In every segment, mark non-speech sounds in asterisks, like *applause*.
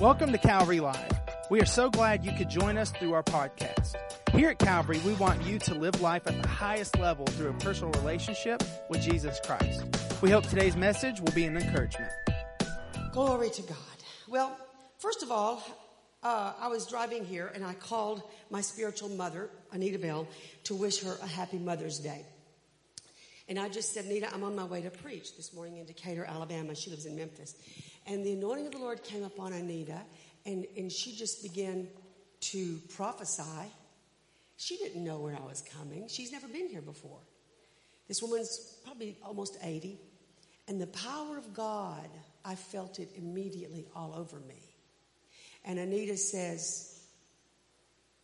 Welcome to Calvary Live. We are so glad you could join us through our podcast. Here at Calvary, we want you to live life at the highest level through a personal relationship with Jesus Christ. We hope today's message will be an encouragement. Glory to God. Well, first of all, uh, I was driving here and I called my spiritual mother, Anita Bell, to wish her a happy Mother's Day. And I just said, Anita, I'm on my way to preach this morning in Decatur, Alabama. She lives in Memphis. And the anointing of the Lord came upon Anita, and, and she just began to prophesy. She didn't know where I was coming. She's never been here before. This woman's probably almost 80. And the power of God, I felt it immediately all over me. And Anita says,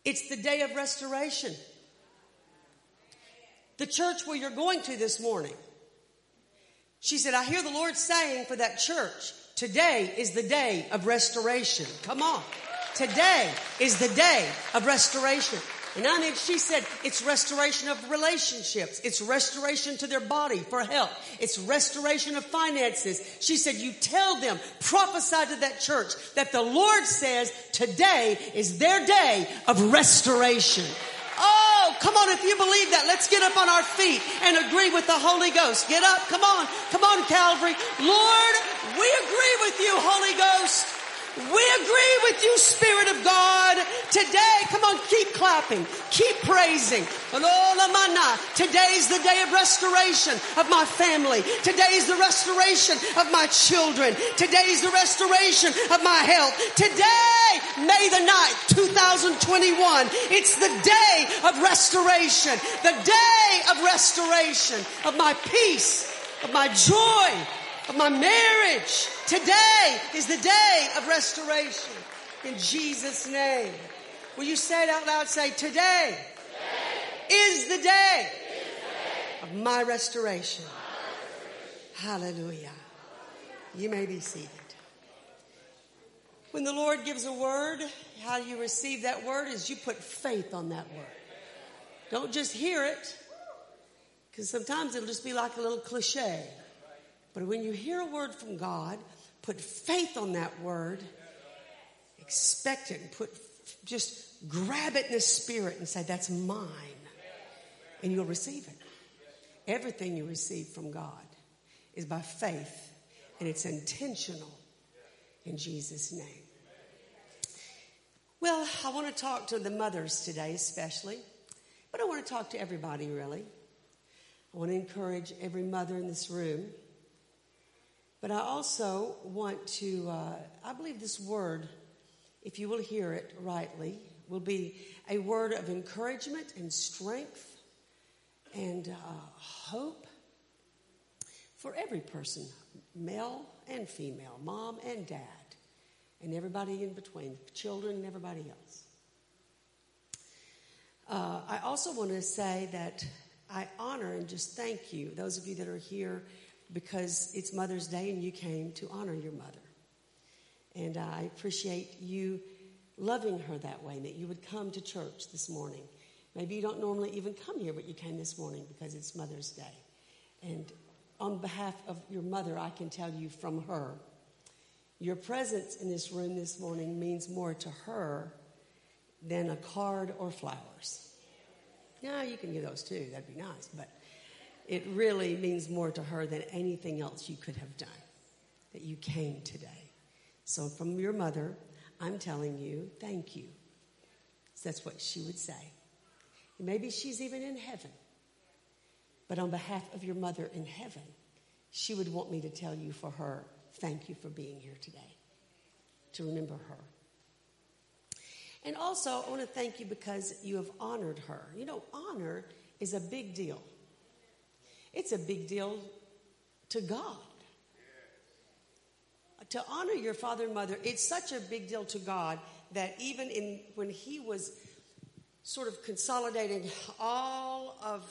It's the day of restoration. The church where you're going to this morning. She said, I hear the Lord saying for that church, Today is the day of restoration. Come on. Today is the day of restoration. And I mean, she said it's restoration of relationships. It's restoration to their body for health. It's restoration of finances. She said, you tell them, prophesy to that church that the Lord says today is their day of restoration. Oh, come on, if you believe that, let's get up on our feet and agree with the Holy Ghost. Get up, come on, come on, Calvary. Lord, we agree with you, Holy Ghost. We agree with you, Spirit of God. Today, come on, keep clapping, keep praising. Today's the day of restoration of my family. Today's the restoration of my children. Today's the restoration of my health. Today, May the 9th, 2021, it's the day of restoration. The day of restoration of my peace, of my joy, of my marriage. Today is the day of restoration in Jesus' name. Will you say it out loud? Say, today, today is, the day is the day of my restoration. Hallelujah. You may be seated. When the Lord gives a word, how you receive that word is you put faith on that word. Don't just hear it, because sometimes it'll just be like a little cliche. But when you hear a word from God, put faith on that word, expect it, and put just grab it in the spirit and say, That's mine. And you'll receive it. Everything you receive from God is by faith, and it's intentional in Jesus' name. Well, I want to talk to the mothers today, especially, but I want to talk to everybody, really. I want to encourage every mother in this room but I also want to, uh, I believe this word, if you will hear it rightly, will be a word of encouragement and strength and uh, hope for every person, male and female, mom and dad, and everybody in between, children and everybody else. Uh, I also want to say that I honor and just thank you, those of you that are here because it's Mother's Day and you came to honor your mother. And I appreciate you loving her that way, and that you would come to church this morning. Maybe you don't normally even come here, but you came this morning because it's Mother's Day. And on behalf of your mother, I can tell you from her, your presence in this room this morning means more to her than a card or flowers. Yeah, you can give those too, that'd be nice, but it really means more to her than anything else you could have done that you came today. So, from your mother, I'm telling you, thank you. So that's what she would say. And maybe she's even in heaven. But on behalf of your mother in heaven, she would want me to tell you for her, thank you for being here today, to remember her. And also, I want to thank you because you have honored her. You know, honor is a big deal. It's a big deal to God. To honor your father and mother, it's such a big deal to God that even in when he was sort of consolidating all of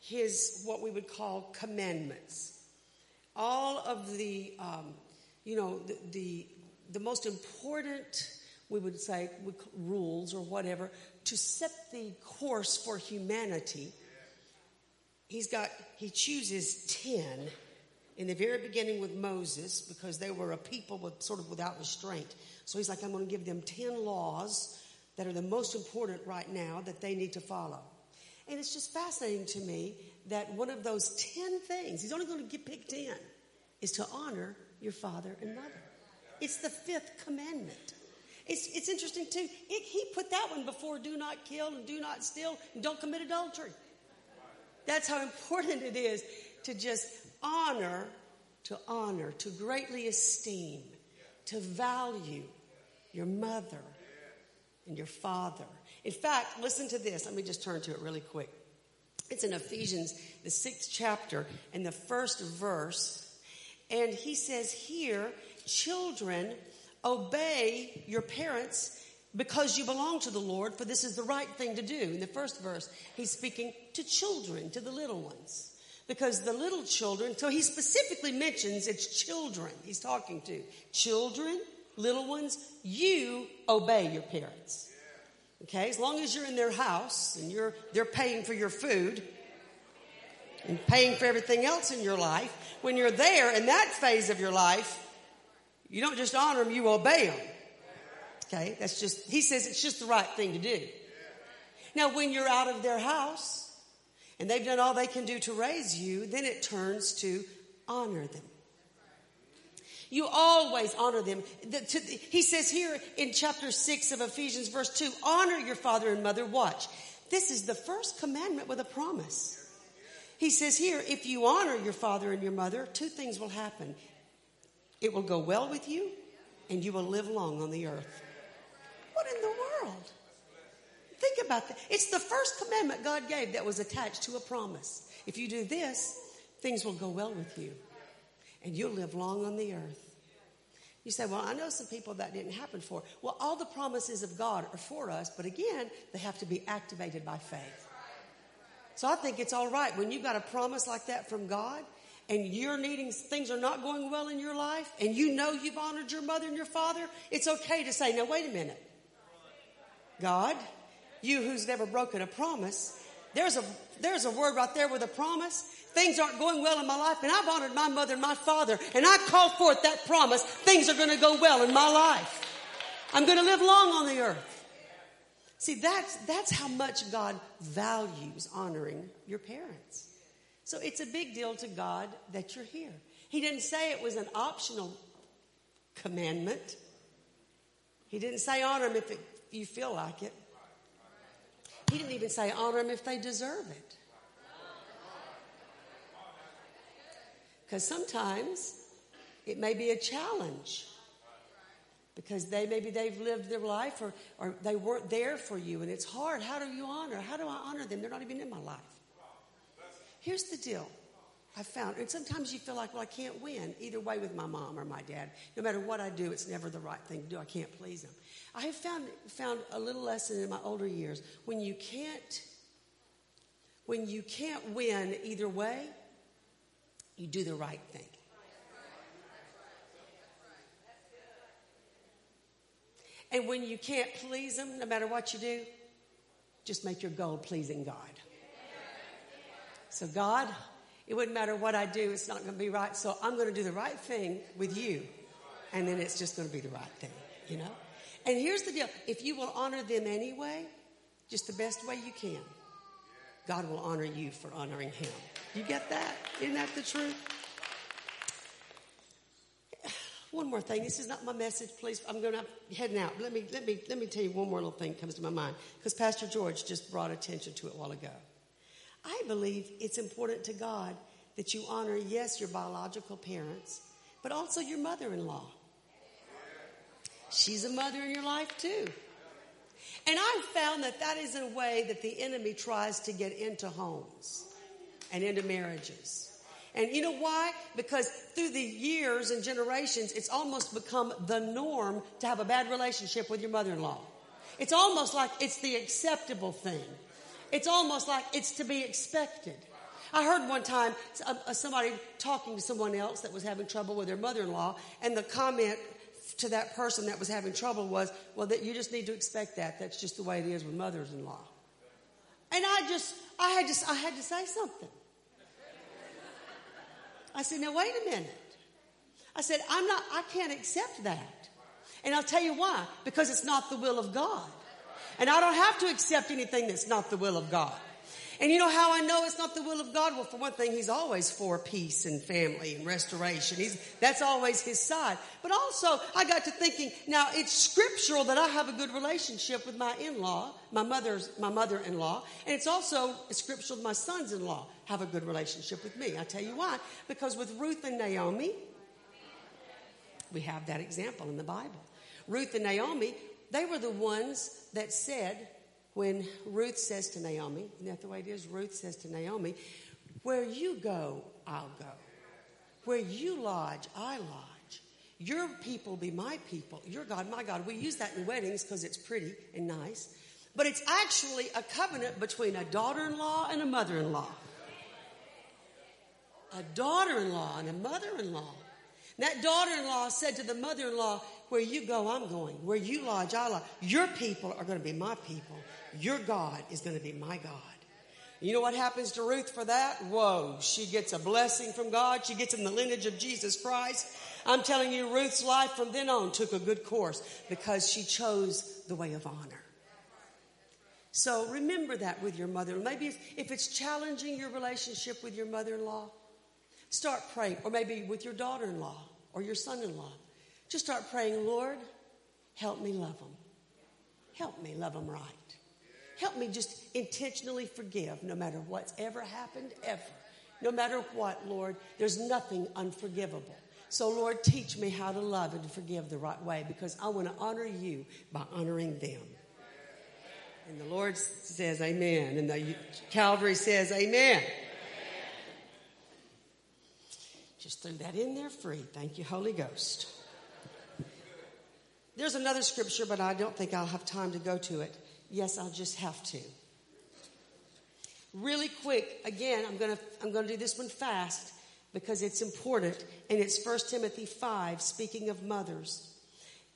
his what we would call commandments, all of the um, you know the, the the most important we would say rules or whatever to set the course for humanity he's got, he chooses 10 in the very beginning with Moses because they were a people with sort of without restraint. So he's like, I'm going to give them 10 laws that are the most important right now that they need to follow. And it's just fascinating to me that one of those 10 things, he's only going to get, pick 10, is to honor your father and mother. It's the fifth commandment. It's, it's interesting too. It, he put that one before do not kill and do not steal and don't commit adultery. That's how important it is to just honor, to honor, to greatly esteem, to value your mother and your father. In fact, listen to this. Let me just turn to it really quick. It's in Ephesians, the sixth chapter, and the first verse. And he says here, children, obey your parents because you belong to the Lord, for this is the right thing to do. In the first verse, he's speaking to children, to the little ones. Because the little children, so he specifically mentions it's children he's talking to. Children, little ones, you obey your parents. Okay, as long as you're in their house and you're they're paying for your food and paying for everything else in your life, when you're there in that phase of your life, you don't just honor them, you obey them. Okay, that's just he says it's just the right thing to do. Now, when you're out of their house and they've done all they can do to raise you, then it turns to honor them. You always honor them. The, to, he says here in chapter 6 of Ephesians, verse 2 honor your father and mother. Watch. This is the first commandment with a promise. He says here, if you honor your father and your mother, two things will happen. It will go well with you, and you will live long on the earth. What in the world? Think about that. It's the first commandment God gave that was attached to a promise. If you do this, things will go well with you, and you'll live long on the earth. You say, well, I know some people that didn't happen for. Well, all the promises of God are for us, but again, they have to be activated by faith. So I think it's all right when you've got a promise like that from God and you're needing, things are not going well in your life and you know you've honored your mother and your father, it's okay to say, now wait a minute. God, you who's never broken a promise, there's a, there's a word right there with a promise things aren't going well in my life and I've honored my mother and my father and I call forth that promise, things are going to go well in my life. I'm going to live long on the earth. See, that's, that's how much God values honoring your parents. So it's a big deal to God that you're here. He didn't say it was an optional commandment. He didn't say honor them if, it, you feel like it. He didn't even say honor them if they deserve it. Because sometimes it may be a challenge because they maybe they've lived their life or, or they weren't there for you and it's hard. How do you honor? How do I honor them? They're not even in my life. Here's the deal. I found, and sometimes you feel like, well, I can't win either way with my mom or my dad. No matter what I do, it's never the right thing to do. I can't please them. I have found found a little lesson in my older years when you can't when you can't win either way, you do the right thing. And when you can't please them, no matter what you do, just make your goal pleasing God. So, God, it wouldn't matter what I do, it's not going to be right. So, I'm going to do the right thing with you. And then it's just going to be the right thing, you know? And here's the deal if you will honor them anyway, just the best way you can, God will honor you for honoring Him. You get that? Isn't that the truth? *sighs* One more thing. This is not my message, please. I'm going to heading out. Let me let me let me tell you one more little thing that comes to my mind because Pastor George just brought attention to it a while ago. I believe it's important to God that you honor, yes, your biological parents, but also your mother-in-law. She's a mother in your life too. And I've found that that is a way that the enemy tries to get into homes and into marriages. And you know why? Because through the years and generations, it's almost become the norm to have a bad relationship with your mother in law. It's almost like it's the acceptable thing. It's almost like it's to be expected. I heard one time uh, uh, somebody talking to someone else that was having trouble with their mother in law, and the comment to that person that was having trouble was, well, that you just need to expect that. That's just the way it is with mothers in law. And I just, I had to, I had to say something. I said, now wait a minute. I said, I'm not, I can't accept that. And I'll tell you why. Because it's not the will of God. And I don't have to accept anything that's not the will of God. And you know how I know it's not the will of God? Well, for one thing, He's always for peace and family and restoration. He's, that's always His side. But also, I got to thinking, now it's scriptural that I have a good relationship with my in-law, my mother's, my mother-in-law. And it's also scriptural that my sons-in-law have a good relationship with me. I tell you why. Because with Ruth and Naomi, we have that example in the Bible. Ruth and Naomi, they were the ones that said, when Ruth says to Naomi, isn't that the way it is? Ruth says to Naomi, Where you go, I'll go. Where you lodge, I lodge. Your people be my people. Your God, my God. We use that in weddings because it's pretty and nice. But it's actually a covenant between a daughter in law and a mother in law. A daughter in law and a mother in law. That daughter in law said to the mother in law, Where you go, I'm going. Where you lodge, I lodge. Your people are going to be my people. Your God is going to be my God. You know what happens to Ruth for that? Whoa, she gets a blessing from God. She gets in the lineage of Jesus Christ. I'm telling you, Ruth's life from then on took a good course because she chose the way of honor. So remember that with your mother. Maybe if, if it's challenging your relationship with your mother in law, start praying. Or maybe with your daughter in law or your son in law. Just start praying, Lord, help me love them. Help me love them right. Help me just intentionally forgive no matter what's ever happened, ever. No matter what, Lord, there's nothing unforgivable. So, Lord, teach me how to love and forgive the right way because I want to honor you by honoring them. And the Lord says, Amen. And the Calvary says, Amen. Just threw that in there free. Thank you, Holy Ghost. There's another scripture, but I don't think I'll have time to go to it. Yes, I'll just have to. Really quick, again, I'm going to I'm going to do this one fast because it's important and it's 1 Timothy 5 speaking of mothers.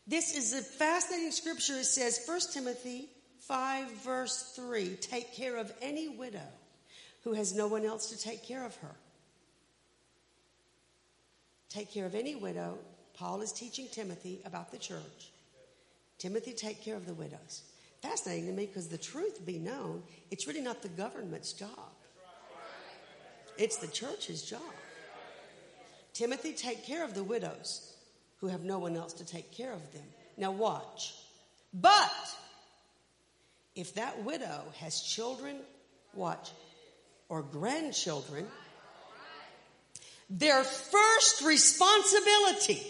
This is a fascinating scripture. It says 1 Timothy 5 verse 3, take care of any widow who has no one else to take care of her. Take care of any widow. Paul is teaching Timothy about the church. Timothy, take care of the widows fascinating to me because the truth be known, it's really not the government's job. It's the church's job. Timothy, take care of the widows who have no one else to take care of them. Now watch. But if that widow has children, watch, or grandchildren, their first responsibility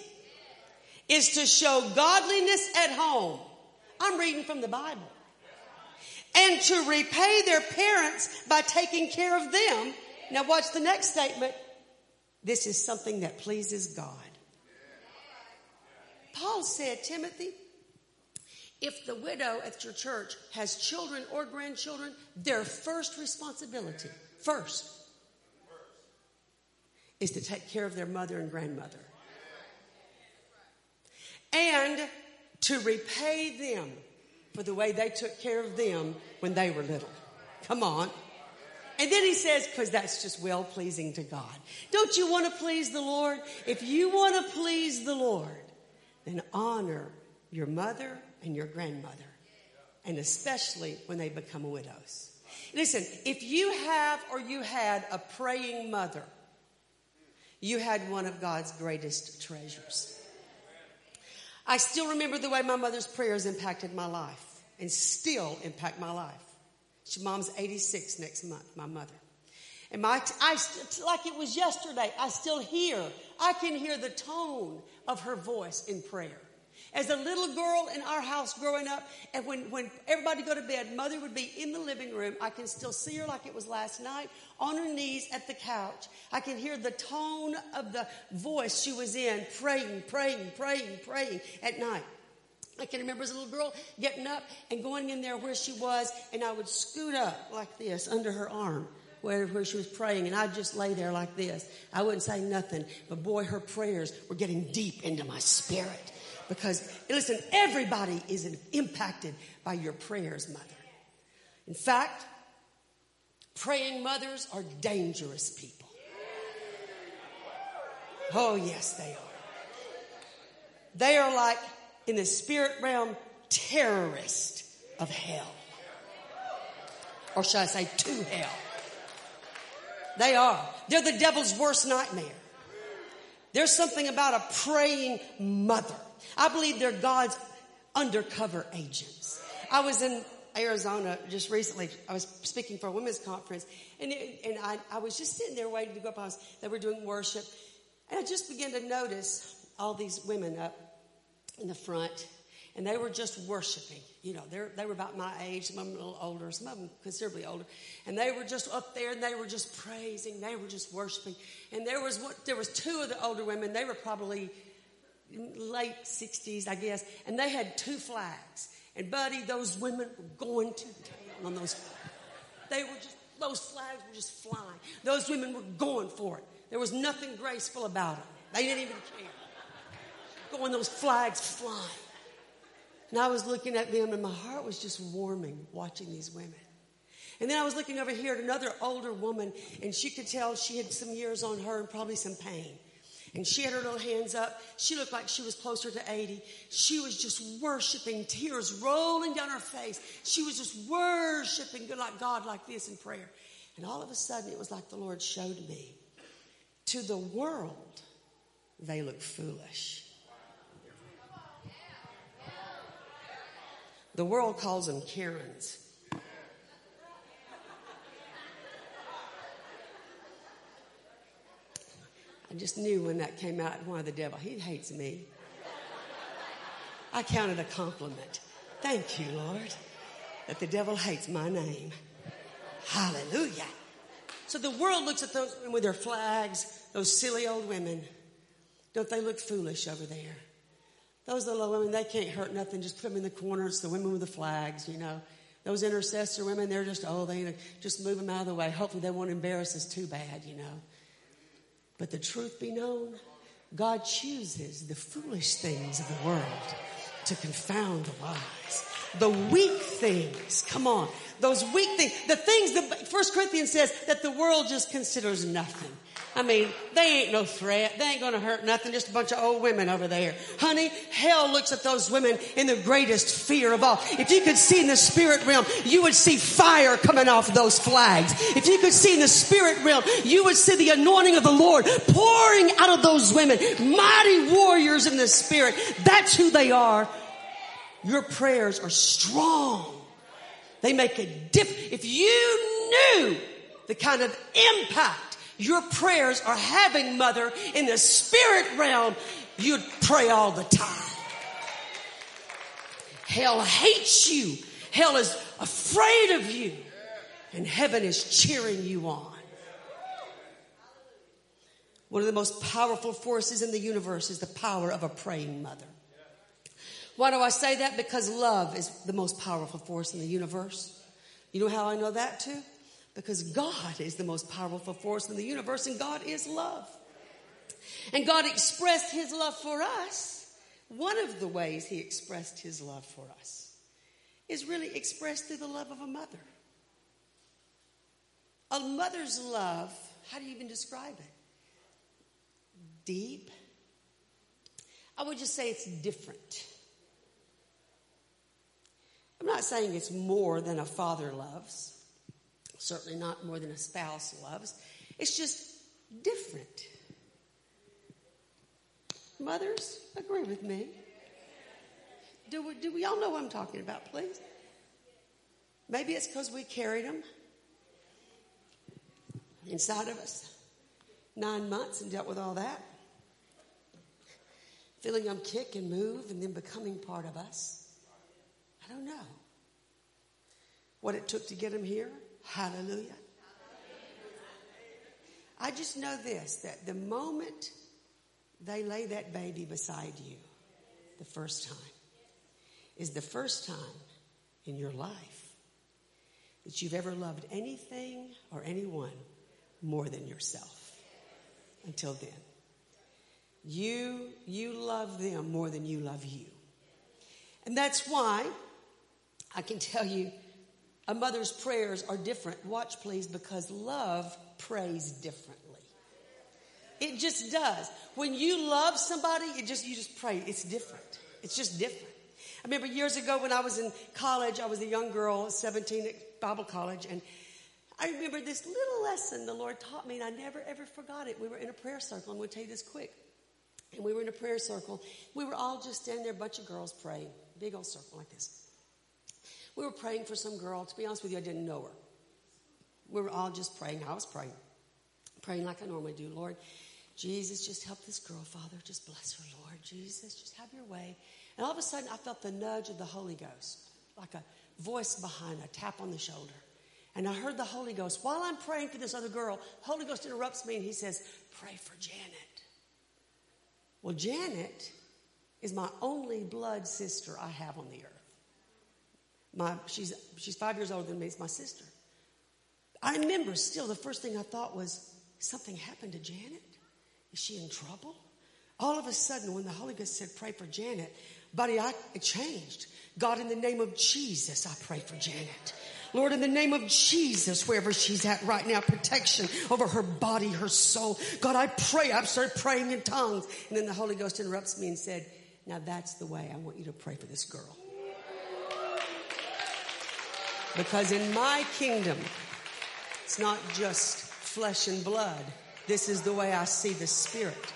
is to show godliness at home I'm reading from the Bible. And to repay their parents by taking care of them. Now, watch the next statement. This is something that pleases God. Paul said, Timothy, if the widow at your church has children or grandchildren, their first responsibility, first, is to take care of their mother and grandmother. And to repay them for the way they took care of them when they were little. Come on. And then he says, because that's just well pleasing to God. Don't you want to please the Lord? If you want to please the Lord, then honor your mother and your grandmother, and especially when they become widows. Listen, if you have or you had a praying mother, you had one of God's greatest treasures. I still remember the way my mother's prayers impacted my life and still impact my life. She, mom's 86 next month, my mother. And my, I, like it was yesterday, I still hear, I can hear the tone of her voice in prayer. As a little girl in our house growing up, and when, when everybody go to bed, mother would be in the living room. I can still see her like it was last night on her knees at the couch. I can hear the tone of the voice she was in, praying, praying, praying, praying at night. I can remember as a little girl getting up and going in there where she was, and I would scoot up like this under her arm where, where she was praying, and I'd just lay there like this. I wouldn't say nothing, but boy, her prayers were getting deep into my spirit. Because, listen, everybody is impacted by your prayers, mother. In fact, praying mothers are dangerous people. Oh, yes, they are. They are like, in the spirit realm, terrorists of hell. Or should I say, to hell. They are. They're the devil's worst nightmare. There's something about a praying mother. I believe they're God's undercover agents. I was in Arizona just recently. I was speaking for a women's conference, and it, and I, I was just sitting there waiting to go up. I was, they were doing worship, and I just began to notice all these women up in the front, and they were just worshiping. You know, they were about my age, some of them a little older, some of them considerably older, and they were just up there and they were just praising, they were just worshiping. And there was what there was two of the older women. They were probably late 60s, I guess, and they had two flags. And buddy, those women were going to town on those. They were just those flags were just flying. Those women were going for it. There was nothing graceful about them. They didn't even care going, those flags flying. And I was looking at them, and my heart was just warming watching these women. And then I was looking over here at another older woman, and she could tell she had some years on her and probably some pain. And she had her little hands up. She looked like she was closer to 80. She was just worshiping, tears rolling down her face. She was just worshiping good like God like this in prayer. And all of a sudden, it was like the Lord showed me to the world, they look foolish. The world calls them Karens. Just knew when that came out, why the devil, he hates me. I counted a compliment. Thank you, Lord, that the devil hates my name. Hallelujah. So the world looks at those women with their flags, those silly old women. Don't they look foolish over there? Those little women, they can't hurt nothing. Just put them in the corner. It's the women with the flags, you know. Those intercessor women, they're just, oh, they just move them out of the way. Hopefully they won't embarrass us too bad, you know. But the truth be known, God chooses the foolish things of the world to confound the wise. The weak things, come on, those weak things, the things that First Corinthians says that the world just considers nothing. I mean, they ain't no threat. They ain't going to hurt nothing. Just a bunch of old women over there. Honey, hell looks at those women in the greatest fear of all. If you could see in the spirit realm, you would see fire coming off those flags. If you could see in the spirit realm, you would see the anointing of the Lord pouring out of those women. Mighty warriors in the spirit. That's who they are. Your prayers are strong. They make a dip. If you knew the kind of impact your prayers are having, mother, in the spirit realm, you'd pray all the time. Hell hates you. Hell is afraid of you. And heaven is cheering you on. One of the most powerful forces in the universe is the power of a praying mother. Why do I say that? Because love is the most powerful force in the universe. You know how I know that too? Because God is the most powerful force in the universe and God is love. And God expressed his love for us. One of the ways he expressed his love for us is really expressed through the love of a mother. A mother's love, how do you even describe it? Deep. I would just say it's different. I'm not saying it's more than a father loves certainly not more than a spouse loves. It's just different. Mothers, agree with me. Do we, do we all know what I'm talking about, please? Maybe it's because we carried them inside of us nine months and dealt with all that. Feeling them kick and move and then becoming part of us. I don't know what it took to get them here. Hallelujah. I just know this that the moment they lay that baby beside you, the first time, is the first time in your life that you've ever loved anything or anyone more than yourself. Until then. You, you love them more than you love you. And that's why I can tell you a mother's prayers are different. Watch, please, because love prays differently. It just does. When you love somebody, it just you just pray. It's different. It's just different. I remember years ago when I was in college, I was a young girl, 17 at Bible college, and I remember this little lesson the Lord taught me, and I never ever forgot it. We were in a prayer circle. I'm going to tell you this quick. And we were in a prayer circle. We were all just standing there, a bunch of girls praying, big old circle like this. We were praying for some girl. To be honest with you, I didn't know her. We were all just praying. I was praying, praying like I normally do. Lord, Jesus, just help this girl, Father. Just bless her, Lord. Jesus, just have your way. And all of a sudden, I felt the nudge of the Holy Ghost, like a voice behind, a tap on the shoulder. And I heard the Holy Ghost. While I'm praying for this other girl, Holy Ghost interrupts me and he says, Pray for Janet. Well, Janet is my only blood sister I have on the earth. My, she's, she's five years older than me. It's my sister. I remember still the first thing I thought was, something happened to Janet? Is she in trouble? All of a sudden, when the Holy Ghost said, pray for Janet, buddy, I, it changed. God, in the name of Jesus, I pray for Janet. Lord, in the name of Jesus, wherever she's at right now, protection over her body, her soul. God, I pray. I started praying in tongues. And then the Holy Ghost interrupts me and said, Now that's the way I want you to pray for this girl. Because in my kingdom, it's not just flesh and blood. This is the way I see the Spirit.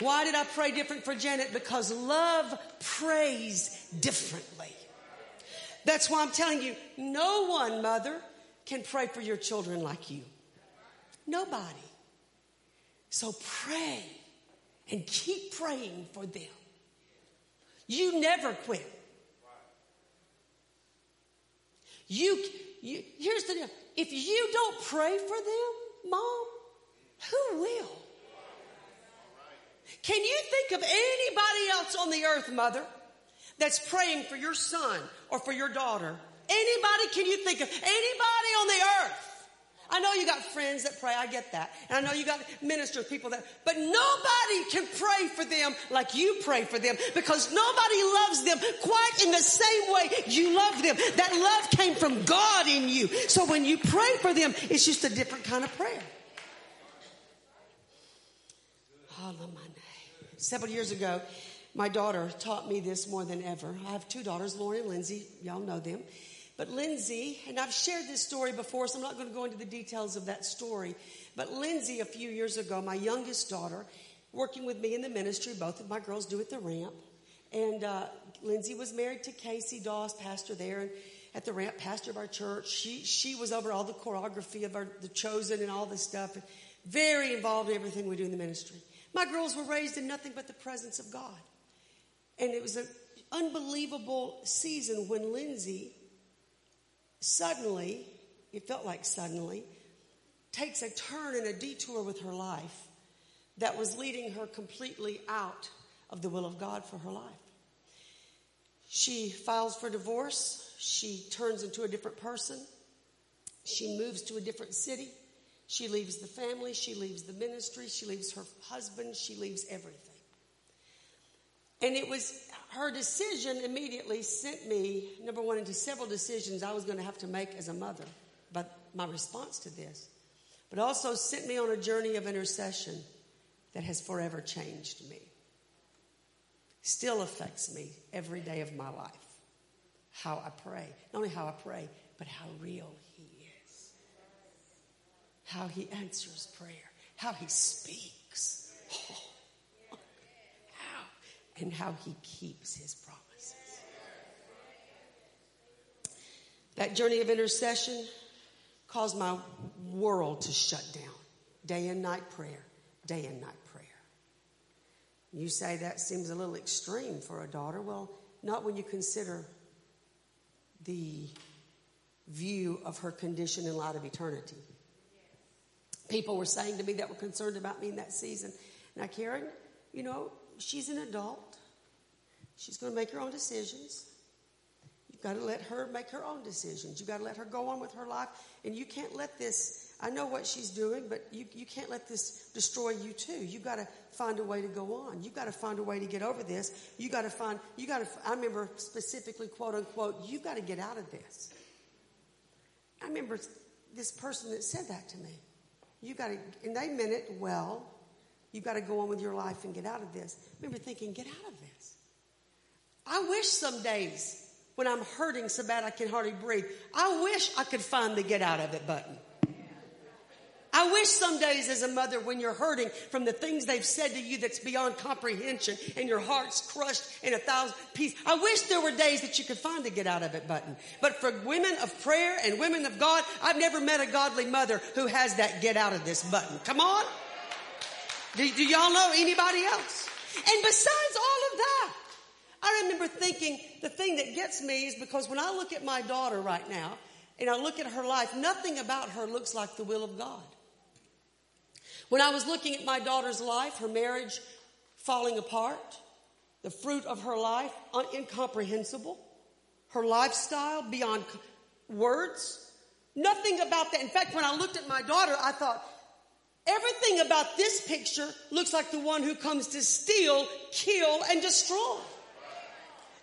Why did I pray different for Janet? Because love prays differently. That's why I'm telling you, no one, mother, can pray for your children like you. Nobody. So pray and keep praying for them. You never quit. You, you here's the deal. If you don't pray for them, mom, who will? Can you think of anybody else on the earth, mother, that's praying for your son or for your daughter? Anybody can you think of? Anybody on the earth? I know you got friends that pray. I get that. And I know you got ministers, people that, but nobody can pray for them like you pray for them because nobody loves them quite in the same way you love them. That love came from God in you. So when you pray for them, it's just a different kind of prayer. Several years ago, my daughter taught me this more than ever. I have two daughters, Lauren and Lindsay. Y'all know them. But Lindsay, and I've shared this story before, so I'm not going to go into the details of that story. But Lindsay, a few years ago, my youngest daughter, working with me in the ministry, both of my girls do at the ramp. And uh, Lindsay was married to Casey Doss, pastor there, and at the ramp, pastor of our church. She she was over all the choreography of our, the chosen and all this stuff, and very involved in everything we do in the ministry. My girls were raised in nothing but the presence of God, and it was an unbelievable season when Lindsay suddenly, it felt like suddenly, takes a turn and a detour with her life that was leading her completely out of the will of God for her life. She files for divorce. She turns into a different person. She moves to a different city. She leaves the family. She leaves the ministry. She leaves her husband. She leaves everything. And it was her decision immediately sent me, number one, into several decisions I was going to have to make as a mother, but my response to this. But also sent me on a journey of intercession that has forever changed me. Still affects me every day of my life. How I pray. Not only how I pray, but how real He is. How He answers prayer. How He speaks. Oh and how he keeps his promises. That journey of intercession caused my world to shut down. Day and night prayer, day and night prayer. You say that seems a little extreme for a daughter. Well, not when you consider the view of her condition in light of eternity. People were saying to me that were concerned about me in that season. Now, Karen, you know, she's an adult. She's going to make her own decisions. You've got to let her make her own decisions. You've got to let her go on with her life. And you can't let this, I know what she's doing, but you, you can't let this destroy you too. You've got to find a way to go on. You've got to find a way to get over this. You've got to find, you got to, I remember specifically, quote unquote, you've got to get out of this. I remember this person that said that to me. You've got to, and they meant it well, You've got to go on with your life and get out of this. I remember thinking, get out of this. I wish some days when I'm hurting so bad I can hardly breathe, I wish I could find the get out of it button. I wish some days as a mother when you're hurting from the things they've said to you that's beyond comprehension and your heart's crushed in a thousand pieces. I wish there were days that you could find the get out of it button. But for women of prayer and women of God, I've never met a godly mother who has that get out of this button. Come on. Do, do y'all know anybody else? And besides all of that, I remember thinking the thing that gets me is because when I look at my daughter right now and I look at her life, nothing about her looks like the will of God. When I was looking at my daughter's life, her marriage falling apart, the fruit of her life incomprehensible, her lifestyle beyond words, nothing about that. In fact, when I looked at my daughter, I thought, everything about this picture looks like the one who comes to steal, kill, and destroy.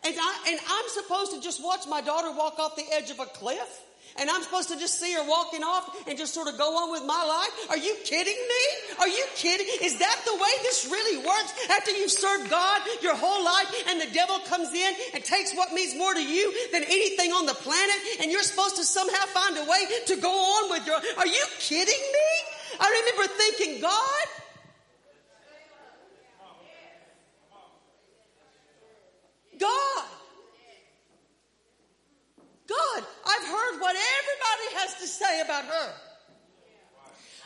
And, I, and I'm supposed to just watch my daughter walk off the edge of a cliff? and I'm supposed to just see her walking off and just sort of go on with my life? Are you kidding me? Are you kidding? Is that the way this really works? After you've served God your whole life and the devil comes in and takes what means more to you than anything on the planet and you're supposed to somehow find a way to go on with your, are you kidding me? I remember thinking, God, God, God, I've heard what everybody has to say about her.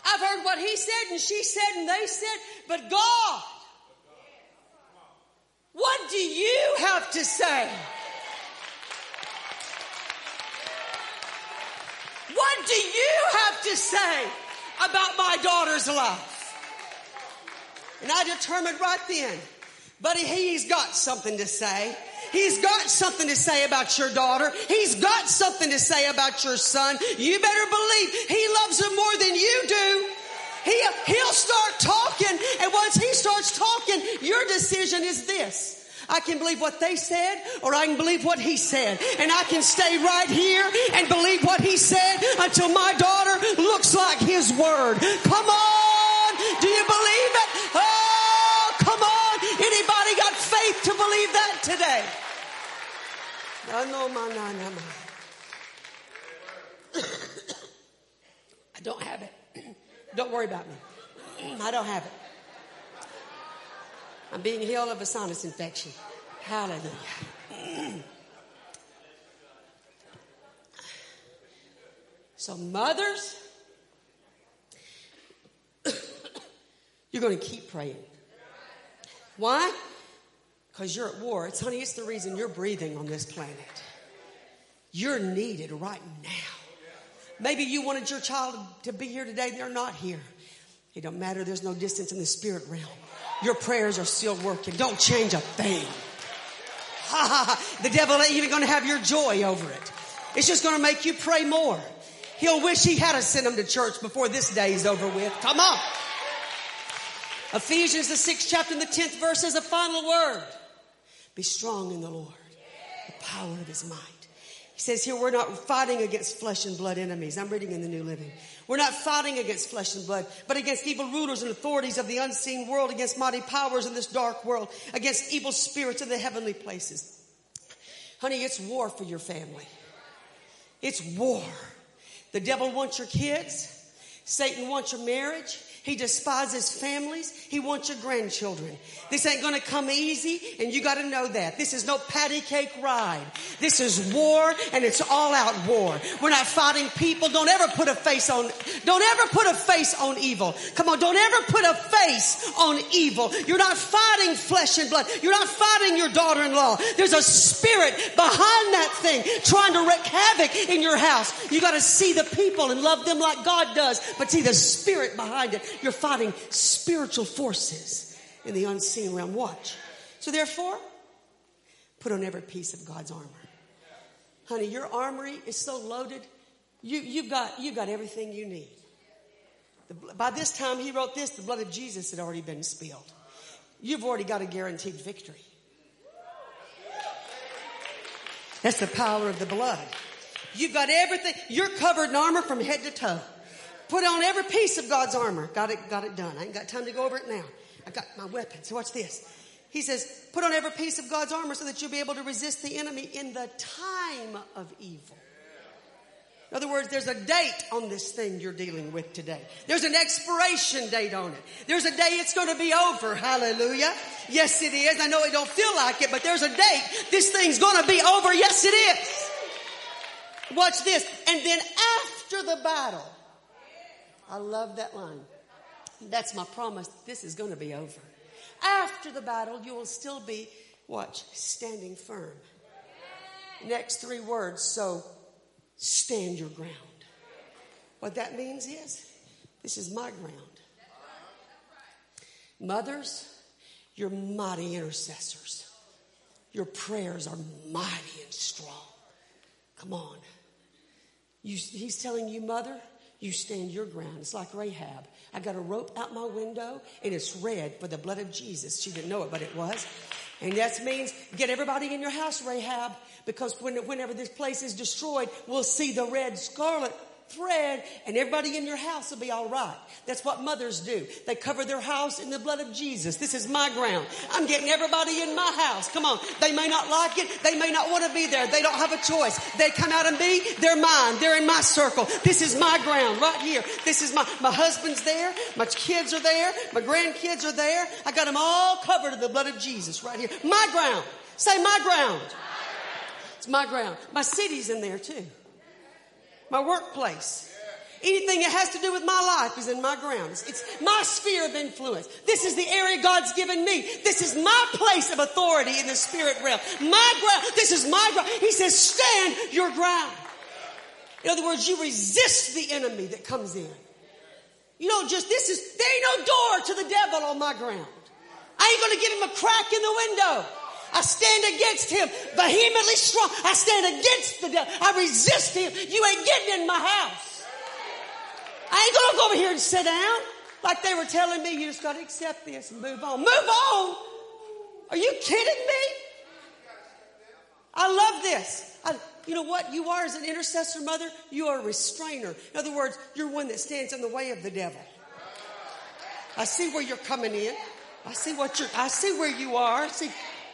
I've heard what he said and she said and they said, but God, what do you have to say? What do you have to say about my daughter's life? And I determined right then, buddy, he's got something to say. He's got something to say about your daughter. He's got something to say about your son. You better believe he loves her more than you do. He, he'll start talking, and once he starts talking, your decision is this. I can believe what they said, or I can believe what he said. And I can stay right here and believe what he said until my daughter looks like his word. Come on! Do you believe it? Oh, believe that today? No no my *coughs* I don't have it. *coughs* Don't worry about me. I don't have it. I'm being healed of a sinus infection. Hallelujah. *coughs* So, mothers, you're going to keep praying. Why? Because you're at war. It's, honey, it's the reason you're breathing on this planet. You're needed right now. Maybe you wanted your child to be here today. They're not here. It don't matter. There's no distance in the spirit realm. Your prayers are still working. Don't change a thing. Ha ha ha. The devil ain't even going to have your joy over it. It's just going to make you pray more. He'll wish he had a sent him to church before this day is over with. Come on. Ephesians, the sixth chapter and the tenth verse is a final word. Be strong in the Lord, the power of his might. He says here, we're not fighting against flesh and blood enemies. I'm reading in the New Living. We're not fighting against flesh and blood, but against evil rulers and authorities of the unseen world, against mighty powers in this dark world, against evil spirits in the heavenly places. Honey, it's war for your family. It's war. The devil wants your kids. Satan wants your marriage. He despises families. He wants your grandchildren. This ain't going to come easy, and you got to know that. This is no patty cake ride. This is war, and it's all out war. We're not fighting people. Don't ever put a face on, don't ever put a face on evil. Come on, don't ever put a face on evil. You're not fighting flesh and blood. You're not fighting your daughter-in-law. There's a spirit behind that thing trying to wreak havoc in your house. You got to see the people and love them like God does, but see the spirit behind it. You're fighting spiritual forces in the unseen realm. Watch. So therefore, put on every piece of God's armor. Honey, your armory is so loaded. You, you've got, you've got everything you need. The, by this time he wrote this, the blood of Jesus had already been spilled. You've already got a guaranteed victory. That's the power of the blood. You've got everything. You're covered in armor from head to toe. Put on every piece of God's armor. Got it, got it done. I ain't got time to go over it now. I got my weapon. So watch this. He says, put on every piece of God's armor so that you'll be able to resist the enemy in the time of evil. In other words, there's a date on this thing you're dealing with today. There's an expiration date on it. There's a day it's going to be over. Hallelujah. Yes, it is. I know it don't feel like it, but there's a date. This thing's going to be over. Yes, it is. Watch this. And then after the battle, I love that line. That's my promise. This is going to be over. After the battle, you will still be, watch, standing firm. Next three words. So stand your ground. What that means is, this is my ground. Mothers, you're mighty intercessors. Your prayers are mighty and strong. Come on. You, he's telling you, mother, you stand your ground. It's like Rahab. I got a rope out my window and it's red for the blood of Jesus. She didn't know it, but it was. And that means get everybody in your house, Rahab, because when, whenever this place is destroyed, we'll see the red scarlet thread and everybody in your house will be all right. That's what mothers do. They cover their house in the blood of Jesus. This is my ground. I'm getting everybody in my house. Come on. They may not like it. They may not want to be there. They don't have a choice. They come out and be, they're mine. They're in my circle. This is my ground right here. This is my, my husband's there. My kids are there. My grandkids are there. I got them all covered in the blood of Jesus right here. My ground. Say my ground. It's my ground. My city's in there too my workplace. Anything that has to do with my life is in my grounds. It's my sphere of influence. This is the area God's given me. This is my place of authority in the spirit realm. My ground. This is my ground. He says, stand your ground. In other words, you resist the enemy that comes in. You don't just, this is, there ain't no door to the devil on my ground. I ain't going to give him a crack in the window. I stand against him vehemently strong. I stand against the devil. I resist him. You ain't getting in my house. I ain't gonna go over here and sit down like they were telling me. You just gotta accept this and move on. Move on. Are you kidding me? I love this. I, you know what you are as an intercessor mother? You are a restrainer. In other words, you're one that stands in the way of the devil. I see where you're coming in. I see what you're, I see where you are. I see,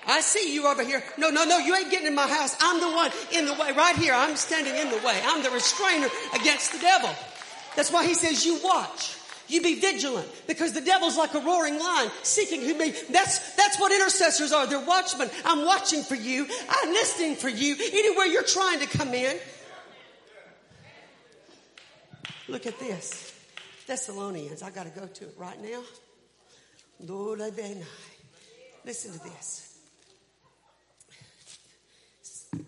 I see you over here. No, no, no, you ain't getting in my house. I'm the one in the way. Right here, I'm standing in the way. I'm the restrainer against the devil. That's why he says, you watch. You be vigilant because the devil's like a roaring lion seeking who may. That's, that's what intercessors are. They're watchmen. I'm watching for you. I'm listening for you. Anywhere you're trying to come in. Look at this. Thessalonians. I got to go to it right now. Listen to this.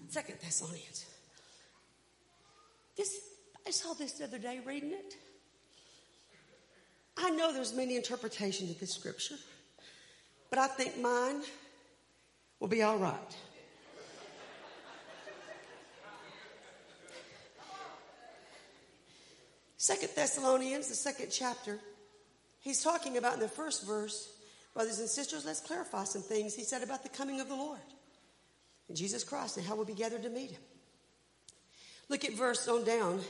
Second Thessalonians. This, I saw this the other day reading it. I know there's many interpretations of this scripture, but I think mine will be all right. Second Thessalonians, the second chapter, he's talking about in the first verse, brothers and sisters, let's clarify some things he said about the coming of the Lord Jesus Christ and how we'll be gathered to meet him. Look at verse on down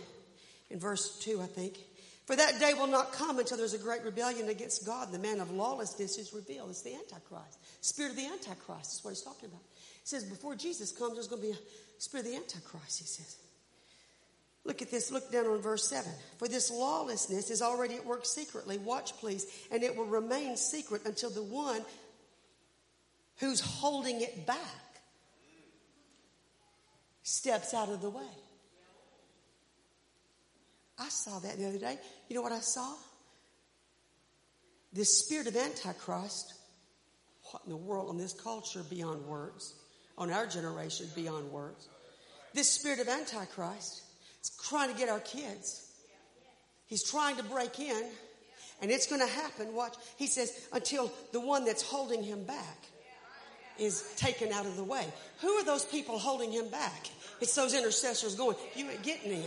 in verse 2, I think. For that day will not come until there's a great rebellion against God. The man of lawlessness is revealed. It's the Antichrist. Spirit of the Antichrist is what he's talking about. He says, before Jesus comes, there's going to be a spirit of the Antichrist, he says. Look at this. Look down on verse 7. For this lawlessness is already at work secretly. Watch, please. And it will remain secret until the one who's holding it back steps out of the way. I saw that the other day. You know what I saw? This spirit of Antichrist. What in the world on this culture beyond words? On our generation beyond words. This spirit of Antichrist is trying to get our kids. He's trying to break in. And it's going to happen. Watch. He says, until the one that's holding him back is taken out of the way. Who are those people holding him back? It's those intercessors going, you ain't getting in.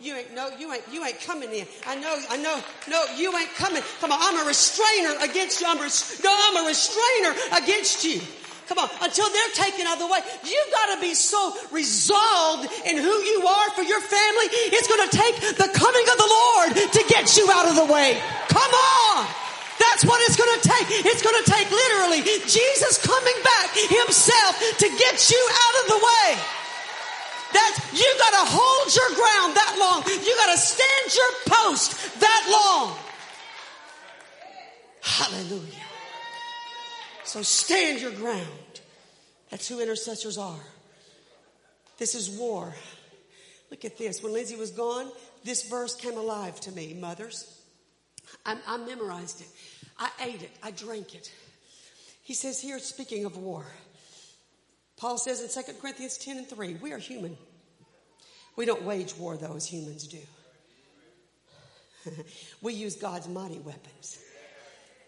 You ain't, no, you ain't, you ain't coming in. I know, I know, no, you ain't coming. Come on, I'm a restrainer against you. I'm res- no, I'm a restrainer against you. Come on, until they're taken out of the way. You've got to be so resolved in who you are for your family. It's going to take the coming of the Lord to get you out of the way. Come on. That's what it's going to take. It's going to take literally Jesus coming back himself to get you out of the way. That you got to hold your ground that long. You got to stand your post that long. Hallelujah. So stand your ground. That's who intercessors are. This is war. Look at this. When Lindsay was gone, this verse came alive to me, mothers. I, I memorized it. I ate it. I drank it. He says here, speaking of war, Paul says in 2 Corinthians 10 and 3, we are human. We don't wage war though as humans do. *laughs* we use God's mighty weapons,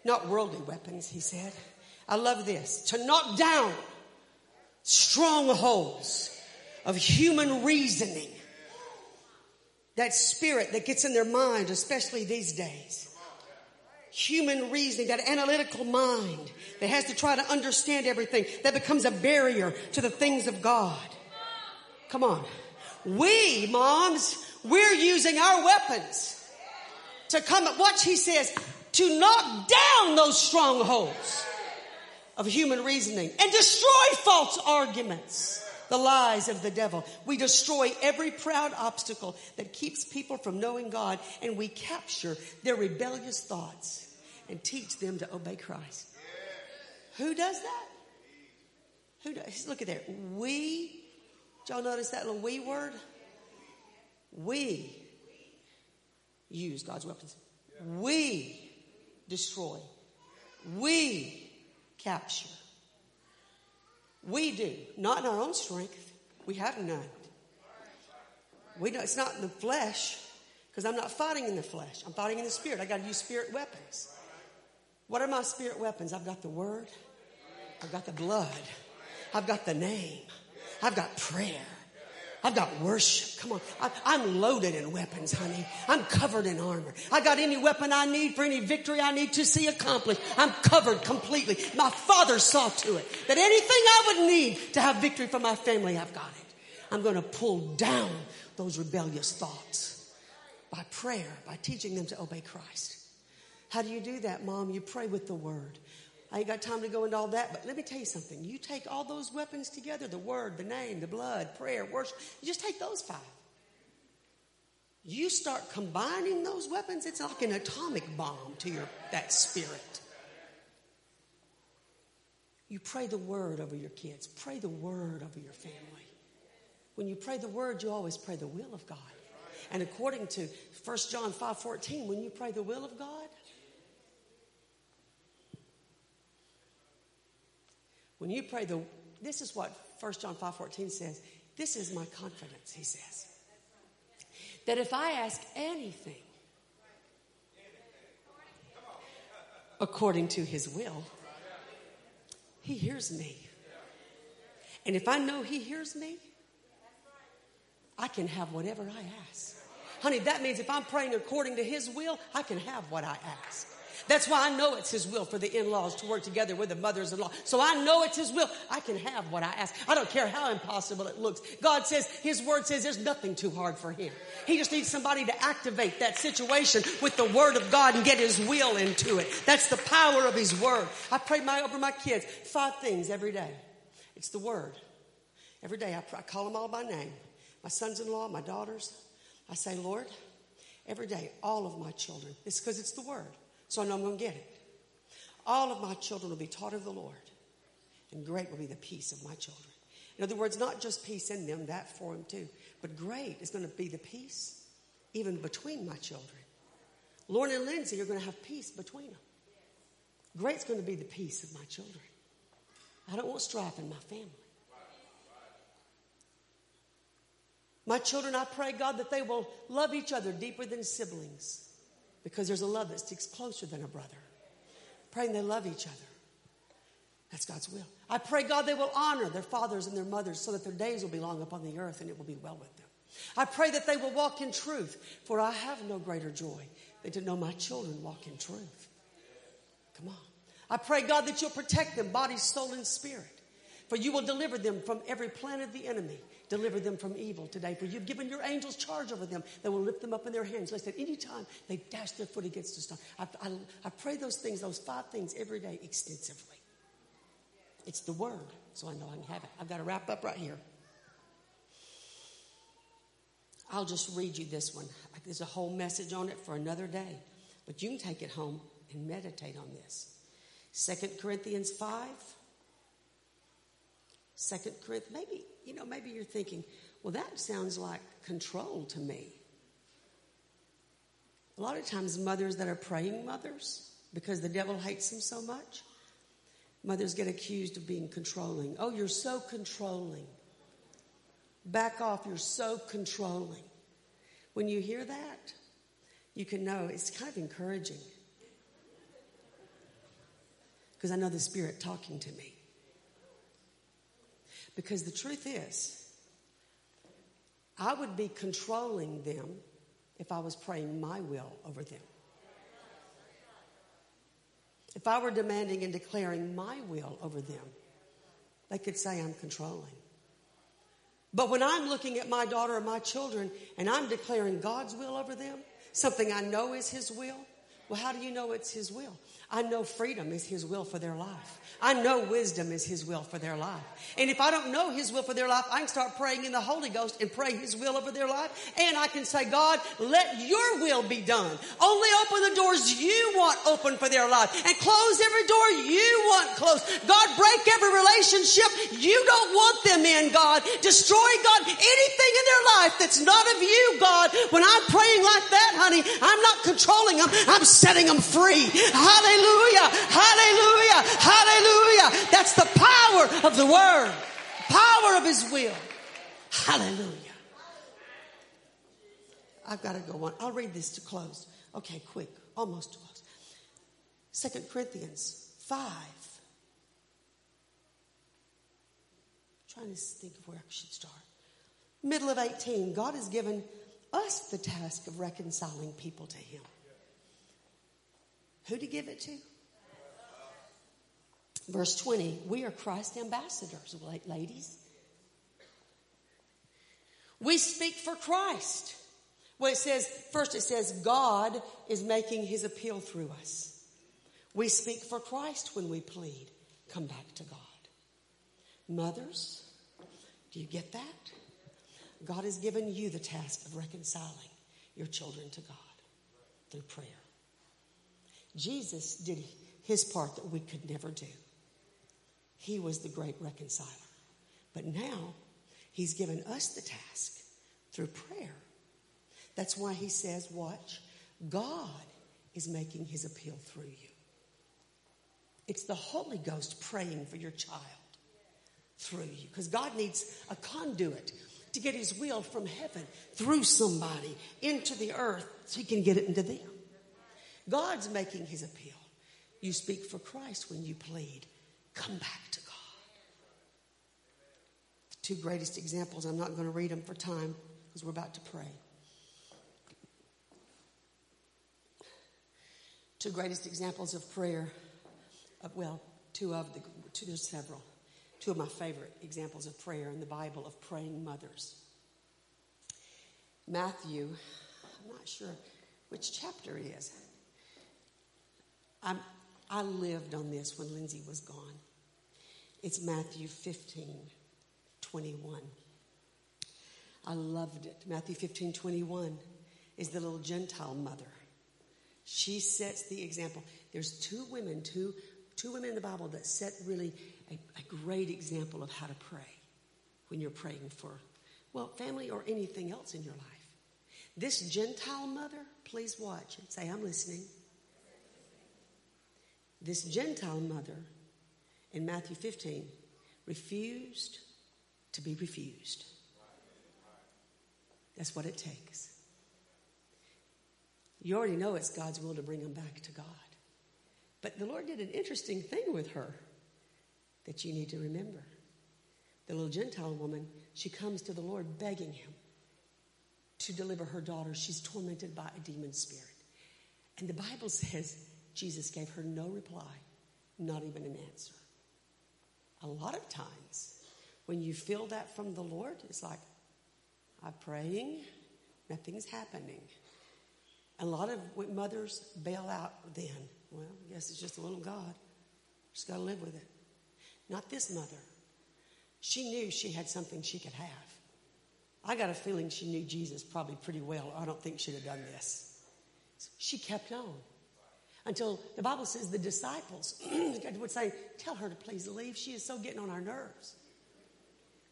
not worldly weapons, he said. I love this. To knock down strongholds of human reasoning. That spirit that gets in their mind, especially these days. Human reasoning, that analytical mind that has to try to understand everything, that becomes a barrier to the things of God. Come on. We, moms, we're using our weapons to come, at, watch, he says, to knock down those strongholds of human reasoning and destroy false arguments, the lies of the devil. We destroy every proud obstacle that keeps people from knowing God and we capture their rebellious thoughts and teach them to obey Christ. Who does that? Who does? Look at there. We, y'all notice that little we word? We use God's weapons. We destroy. We capture. We do, not in our own strength. We have none. We don't, it's not in the flesh, because I'm not fighting in the flesh. I'm fighting in the spirit. I got to use spirit weapons. What are my spirit weapons? I've got the word. I've got the blood. I've got the name. I've got prayer. I've got worship. Come on. I, am loaded in weapons, honey. I'm covered in armor. I got any weapon I need for any victory I need to see accomplished. I'm covered completely. My father saw to it that anything I would need to have victory for my family, I've got it. I'm going to pull down those rebellious thoughts by prayer, by teaching them to obey Christ. How do you do that, mom? You pray with the word. I ain't got time to go into all that, but let me tell you something. You take all those weapons together the word, the name, the blood, prayer, worship you just take those five. You start combining those weapons, it's like an atomic bomb to your that spirit. You pray the word over your kids, pray the word over your family. When you pray the word, you always pray the will of God. And according to 1 John 5 14, when you pray the will of God, When you pray the, this is what 1 John 5 14 says. This is my confidence, he says. That if I ask anything according to his will, he hears me. And if I know he hears me, I can have whatever I ask. Honey, that means if I'm praying according to his will, I can have what I ask. That's why I know it's His will for the in-laws to work together with the mothers-in-law. So I know it's His will. I can have what I ask. I don't care how impossible it looks. God says, His word says there's nothing too hard for Him. He just needs somebody to activate that situation with the word of God and get His will into it. That's the power of His word. I pray my, over my kids five things every day. It's the word. Every day I, pray, I call them all by name. My sons-in-law, my daughters. I say, Lord, every day, all of my children. It's because it's the word. So I know I'm going to get it. All of my children will be taught of the Lord, and great will be the peace of my children. In other words, not just peace in them, that for them too, but great is going to be the peace even between my children. Lauren and Lindsay are going to have peace between them. Great's going to be the peace of my children. I don't want strife in my family. My children, I pray, God, that they will love each other deeper than siblings because there's a love that sticks closer than a brother. Praying they love each other. That's God's will. I pray, God, they will honor their fathers and their mothers so that their days will be long upon the earth and it will be well with them. I pray that they will walk in truth, for I have no greater joy than to know my children walk in truth. Come on. I pray, God, that you'll protect them, body, soul, and spirit. For you will deliver them from every plan of the enemy. Deliver them from evil today. For you've given your angels charge over them. They will lift them up in their hands. So I said, anytime they dash their foot against a stone. I, I, I pray those things, those five things every day extensively. It's the word, so I know I can have it. I've got to wrap up right here. I'll just read you this one. There's a whole message on it for another day, but you can take it home and meditate on this. Second Corinthians 5. Second Corinthians, maybe, you know, maybe you're thinking, well, that sounds like control to me. A lot of times, mothers that are praying mothers, because the devil hates them so much, mothers get accused of being controlling. Oh, you're so controlling. Back off, you're so controlling. When you hear that, you can know it's kind of encouraging. Because I know the Spirit talking to me. Because the truth is, I would be controlling them if I was praying my will over them. If I were demanding and declaring my will over them, they could say I'm controlling. But when I'm looking at my daughter or my children and I'm declaring God's will over them, something I know is His will, well, how do you know it's His will? I know freedom is His will for their life. I know wisdom is His will for their life. And if I don't know His will for their life, I can start praying in the Holy Ghost and pray His will over their life. And I can say, God, let your will be done. Only open the doors you want open for their life and close every door you want closed. God, break every relationship you don't want them in, God. Destroy, God, anything in their life that's not of you, God. When I'm praying like that, honey, I'm not controlling them. I'm setting them free. Hallelujah. Hallelujah. Hallelujah. That's the power of the word, power of his will. Hallelujah. I've got to go on. I'll read this to close. Okay, quick. Almost to close. Second Corinthians 5. I'm trying to think of where I should start. Middle of 18, God has given us the task of reconciling people to Him. Who to give it to? Verse 20, we are Christ ambassadors, ladies. We speak for Christ. Well, it says, first it says, God is making his appeal through us. We speak for Christ when we plead, come back to God. Mothers, do you get that? God has given you the task of reconciling your children to God through prayer. Jesus did his part that we could never do. He was the great reconciler. But now he's given us the task through prayer. That's why he says, Watch, God is making his appeal through you. It's the Holy Ghost praying for your child through you because God needs a conduit to get his will from heaven through somebody into the earth so he can get it into them. God's making his appeal. You speak for Christ when you plead. Come back to God. The two greatest examples, I'm not going to read them for time because we're about to pray. Two greatest examples of prayer, of, well, two of the, two, there's several. Two of my favorite examples of prayer in the Bible of praying mothers. Matthew, I'm not sure which chapter it is. I'm, I lived on this when Lindsay was gone. It's Matthew 15, 21. I loved it. Matthew 15, 21 is the little Gentile mother. She sets the example. There's two women, two, two women in the Bible that set really a, a great example of how to pray when you're praying for, well, family or anything else in your life. This Gentile mother, please watch and say, I'm listening. This Gentile mother in Matthew 15 refused to be refused. That's what it takes. You already know it's God's will to bring them back to God. But the Lord did an interesting thing with her that you need to remember. The little Gentile woman, she comes to the Lord begging him to deliver her daughter. She's tormented by a demon spirit. And the Bible *laughs* says Jesus gave her no reply, not even an answer. a lot of times when you feel that from the Lord, it's like, I'm praying, nothing's happening. A lot of mothers bail out then. Well, I guess it's just a little God. Just got to live with it. Not this mother. She knew she had something she could have. I got a feeling she knew Jesus probably pretty well. I don't think she'd have done this. She kept on until the Bible says the disciples *clears throat* would say, Tell her to please leave. She is so getting on our nerves.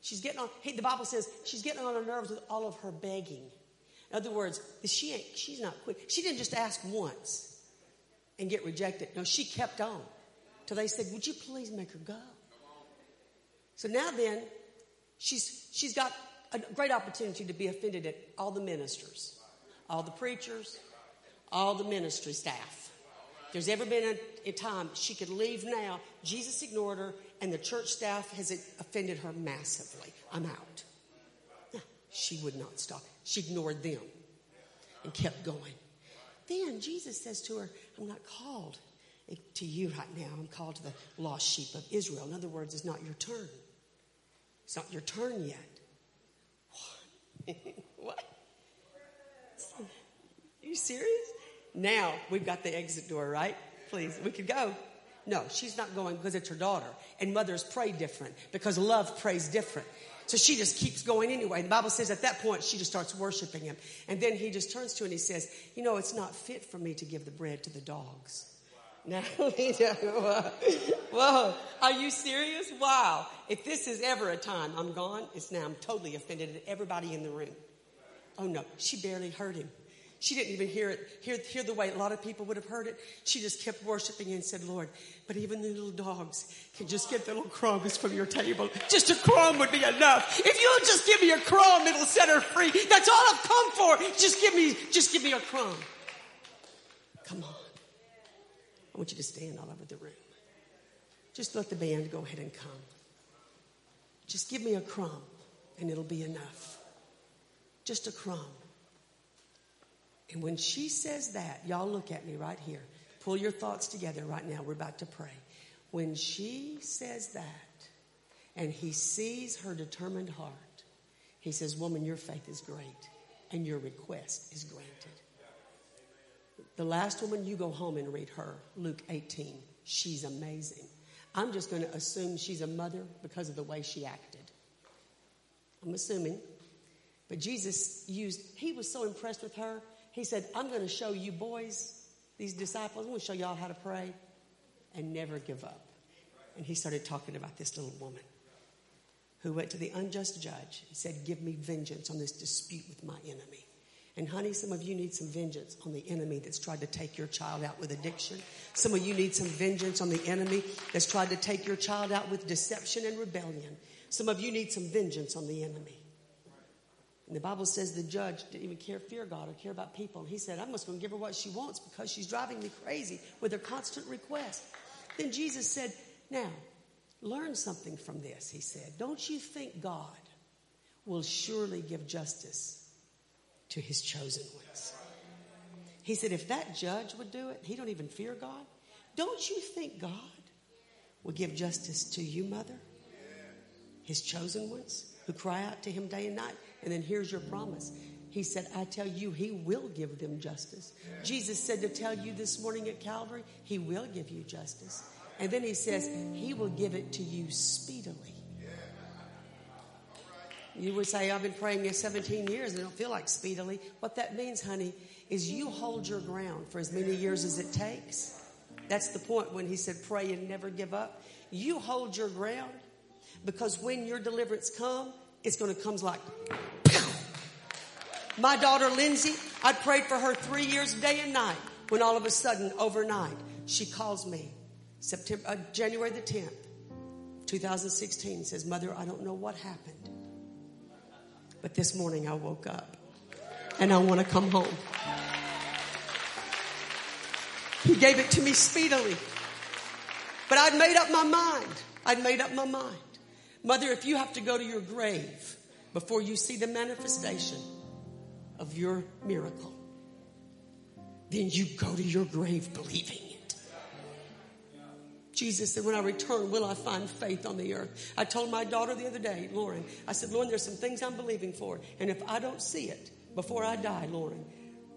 She's getting on, hey, the Bible says she's getting on our nerves with all of her begging. In other words, she ain't, she's not quick. She didn't just ask once and get rejected. No, she kept on till they said, Would you please make her go? So now then, she's, she's got a great opportunity to be offended at all the ministers, all the preachers, all the ministry staff. There's ever been a, a, time she could leave now. Jesus ignored her, and the church staff has offended her massively. I'm out. She would not stop. She ignored them and kept going. Then Jesus says to her, I'm not called to you right now. I'm called to the lost sheep of Israel. In other words, it's not your turn. It's not your turn yet. *laughs* what? Are you serious? Now we've got the exit door, right? Please, we could go. No, she's not going because it's her daughter. And mothers pray different because love prays different. So she just keeps going anyway. The Bible says at that point she just starts worshiping him. And then he just turns to her and he says, You know, it's not fit for me to give the bread to the dogs. Now, *laughs* whoa, are you serious? Wow. If this is ever a time I'm gone, it's now I'm totally offended at everybody in the room. Oh no, she barely heard him. She didn't even hear it, hear, hear the way a lot of people would have heard it. She just kept worshiping and said, Lord, but even the little dogs can just get the little crumbs from your table. Just a crumb would be enough. If you'll just give me a crumb, it'll set her free. That's all I've come for. Just give me, just give me a crumb. Come on. I want you to stand all over the room. Just let the band go ahead and come. Just give me a crumb and it'll be enough. Just a crumb. And when she says that, y'all look at me right here. Pull your thoughts together right now. We're about to pray. When she says that, and he sees her determined heart, he says, Woman, your faith is great, and your request is granted. The last woman, you go home and read her, Luke 18. She's amazing. I'm just going to assume she's a mother because of the way she acted. I'm assuming. But Jesus used, he was so impressed with her, he said, I'm going to show you boys, these disciples, I'm going to show y'all how to pray and never give up. And he started talking about this little woman who went to the unjust judge and said, Give me vengeance on this dispute with my enemy. And honey, some of you need some vengeance on the enemy that's tried to take your child out with addiction. Some of you need some vengeance on the enemy that's tried to take your child out with deception and rebellion. Some of you need some vengeance on the enemy. And the Bible says the judge didn't even care, fear God or care about people. And he said, I'm just going to give her what she wants because she's driving me crazy with her constant request. Then Jesus said, Now, learn something from this. He said, Don't you think God will surely give justice to his chosen ones. He said, if that judge would do it, he don't even fear God. Don't you think God will give justice to you, mother? His chosen ones who cry out to him day and night. And then here's your promise. He said, I tell you, he will give them justice. Jesus said to tell you this morning at Calvary, he will give you justice. And then he says, he will give it to you speedily. You would say, I've been praying this 17 years and I don't feel like speedily. What that means, honey, is you hold your ground for as many years as it takes. That's the point when he said, pray and never give up. You hold your ground because when your deliverance come, it's going to come like, *laughs* my daughter Lindsay, I prayed for her three years, day and night, when all of a sudden, overnight, she calls me, September, uh, January the 10th, 2016, says, Mother, I don't know what happened. But this morning I woke up and I want to come home. He gave it to me speedily. But I'd made up my mind. I'd made up my mind. Mother, if you have to go to your grave before you see the manifestation of your miracle, then you go to your grave believing Jesus said, when I return, will I find faith on the earth? I told my daughter the other day, Lauren, I said, Lauren, there's some things I'm believing for. And if I don't see it before I die, Lauren,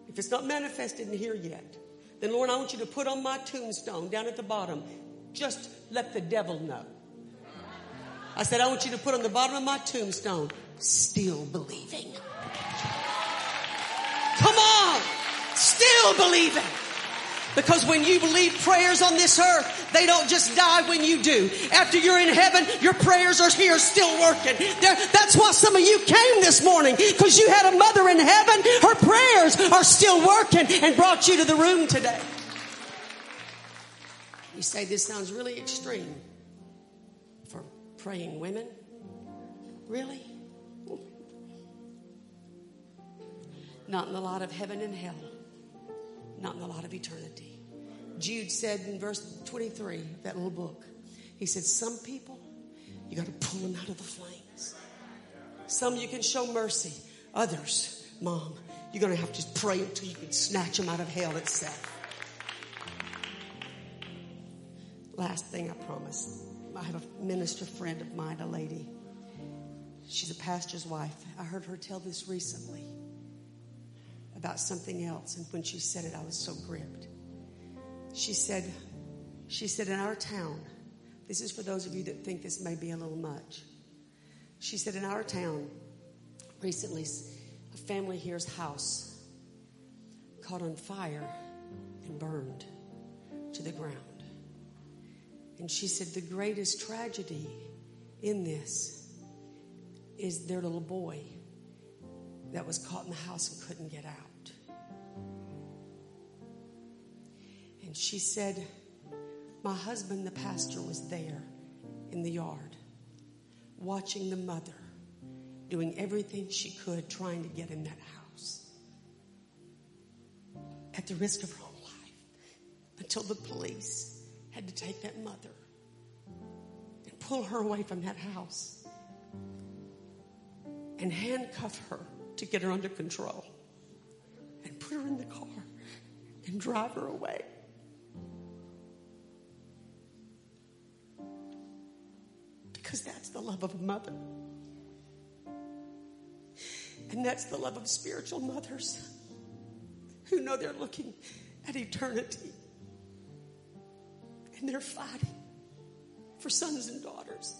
if it's not manifested in here yet, then Lauren, I want you to put on my tombstone down at the bottom, just let the devil know. I said, I want you to put on the bottom of my tombstone, still believing. Come on, still believing. Because when you believe prayers on this earth, they don't just die when you do. After you're in heaven, your prayers are here still working. They're, that's why some of you came this morning, because you had a mother in heaven. Her prayers are still working and brought you to the room today. You say this sounds really extreme for praying women. Really? Not in the lot of heaven and hell not in the lot of eternity. Jude said in verse 23, that little book, he said, Some people, you got to pull them out of the flames. Some you can show mercy. Others, mom, you're going to have to pray until you can snatch them out of hell itself. Last thing I promise. I have a minister friend of mine, a lady. She's a pastor's wife. I heard her tell this recently about something else. And when she said it, I was so gripped. She said, she said, in our town, this is for those of you that think this may be a little much. She said, in our town, recently, a family here's house caught on fire and burned to the ground. And she said, the greatest tragedy in this is their little boy that was caught in the house and couldn't get out. She said, My husband, the pastor, was there in the yard watching the mother doing everything she could trying to get in that house at the risk of her own life until the police had to take that mother and pull her away from that house and handcuff her to get her under control and put her in the car and drive her away. Because that's the love of a mother. And that's the love of spiritual mothers who know they're looking at eternity and they're fighting for sons and daughters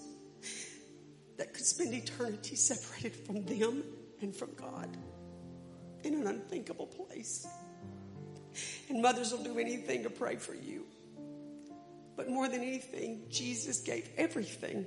that could spend eternity separated from them and from God in an unthinkable place. And mothers will do anything to pray for you. But more than anything, Jesus gave everything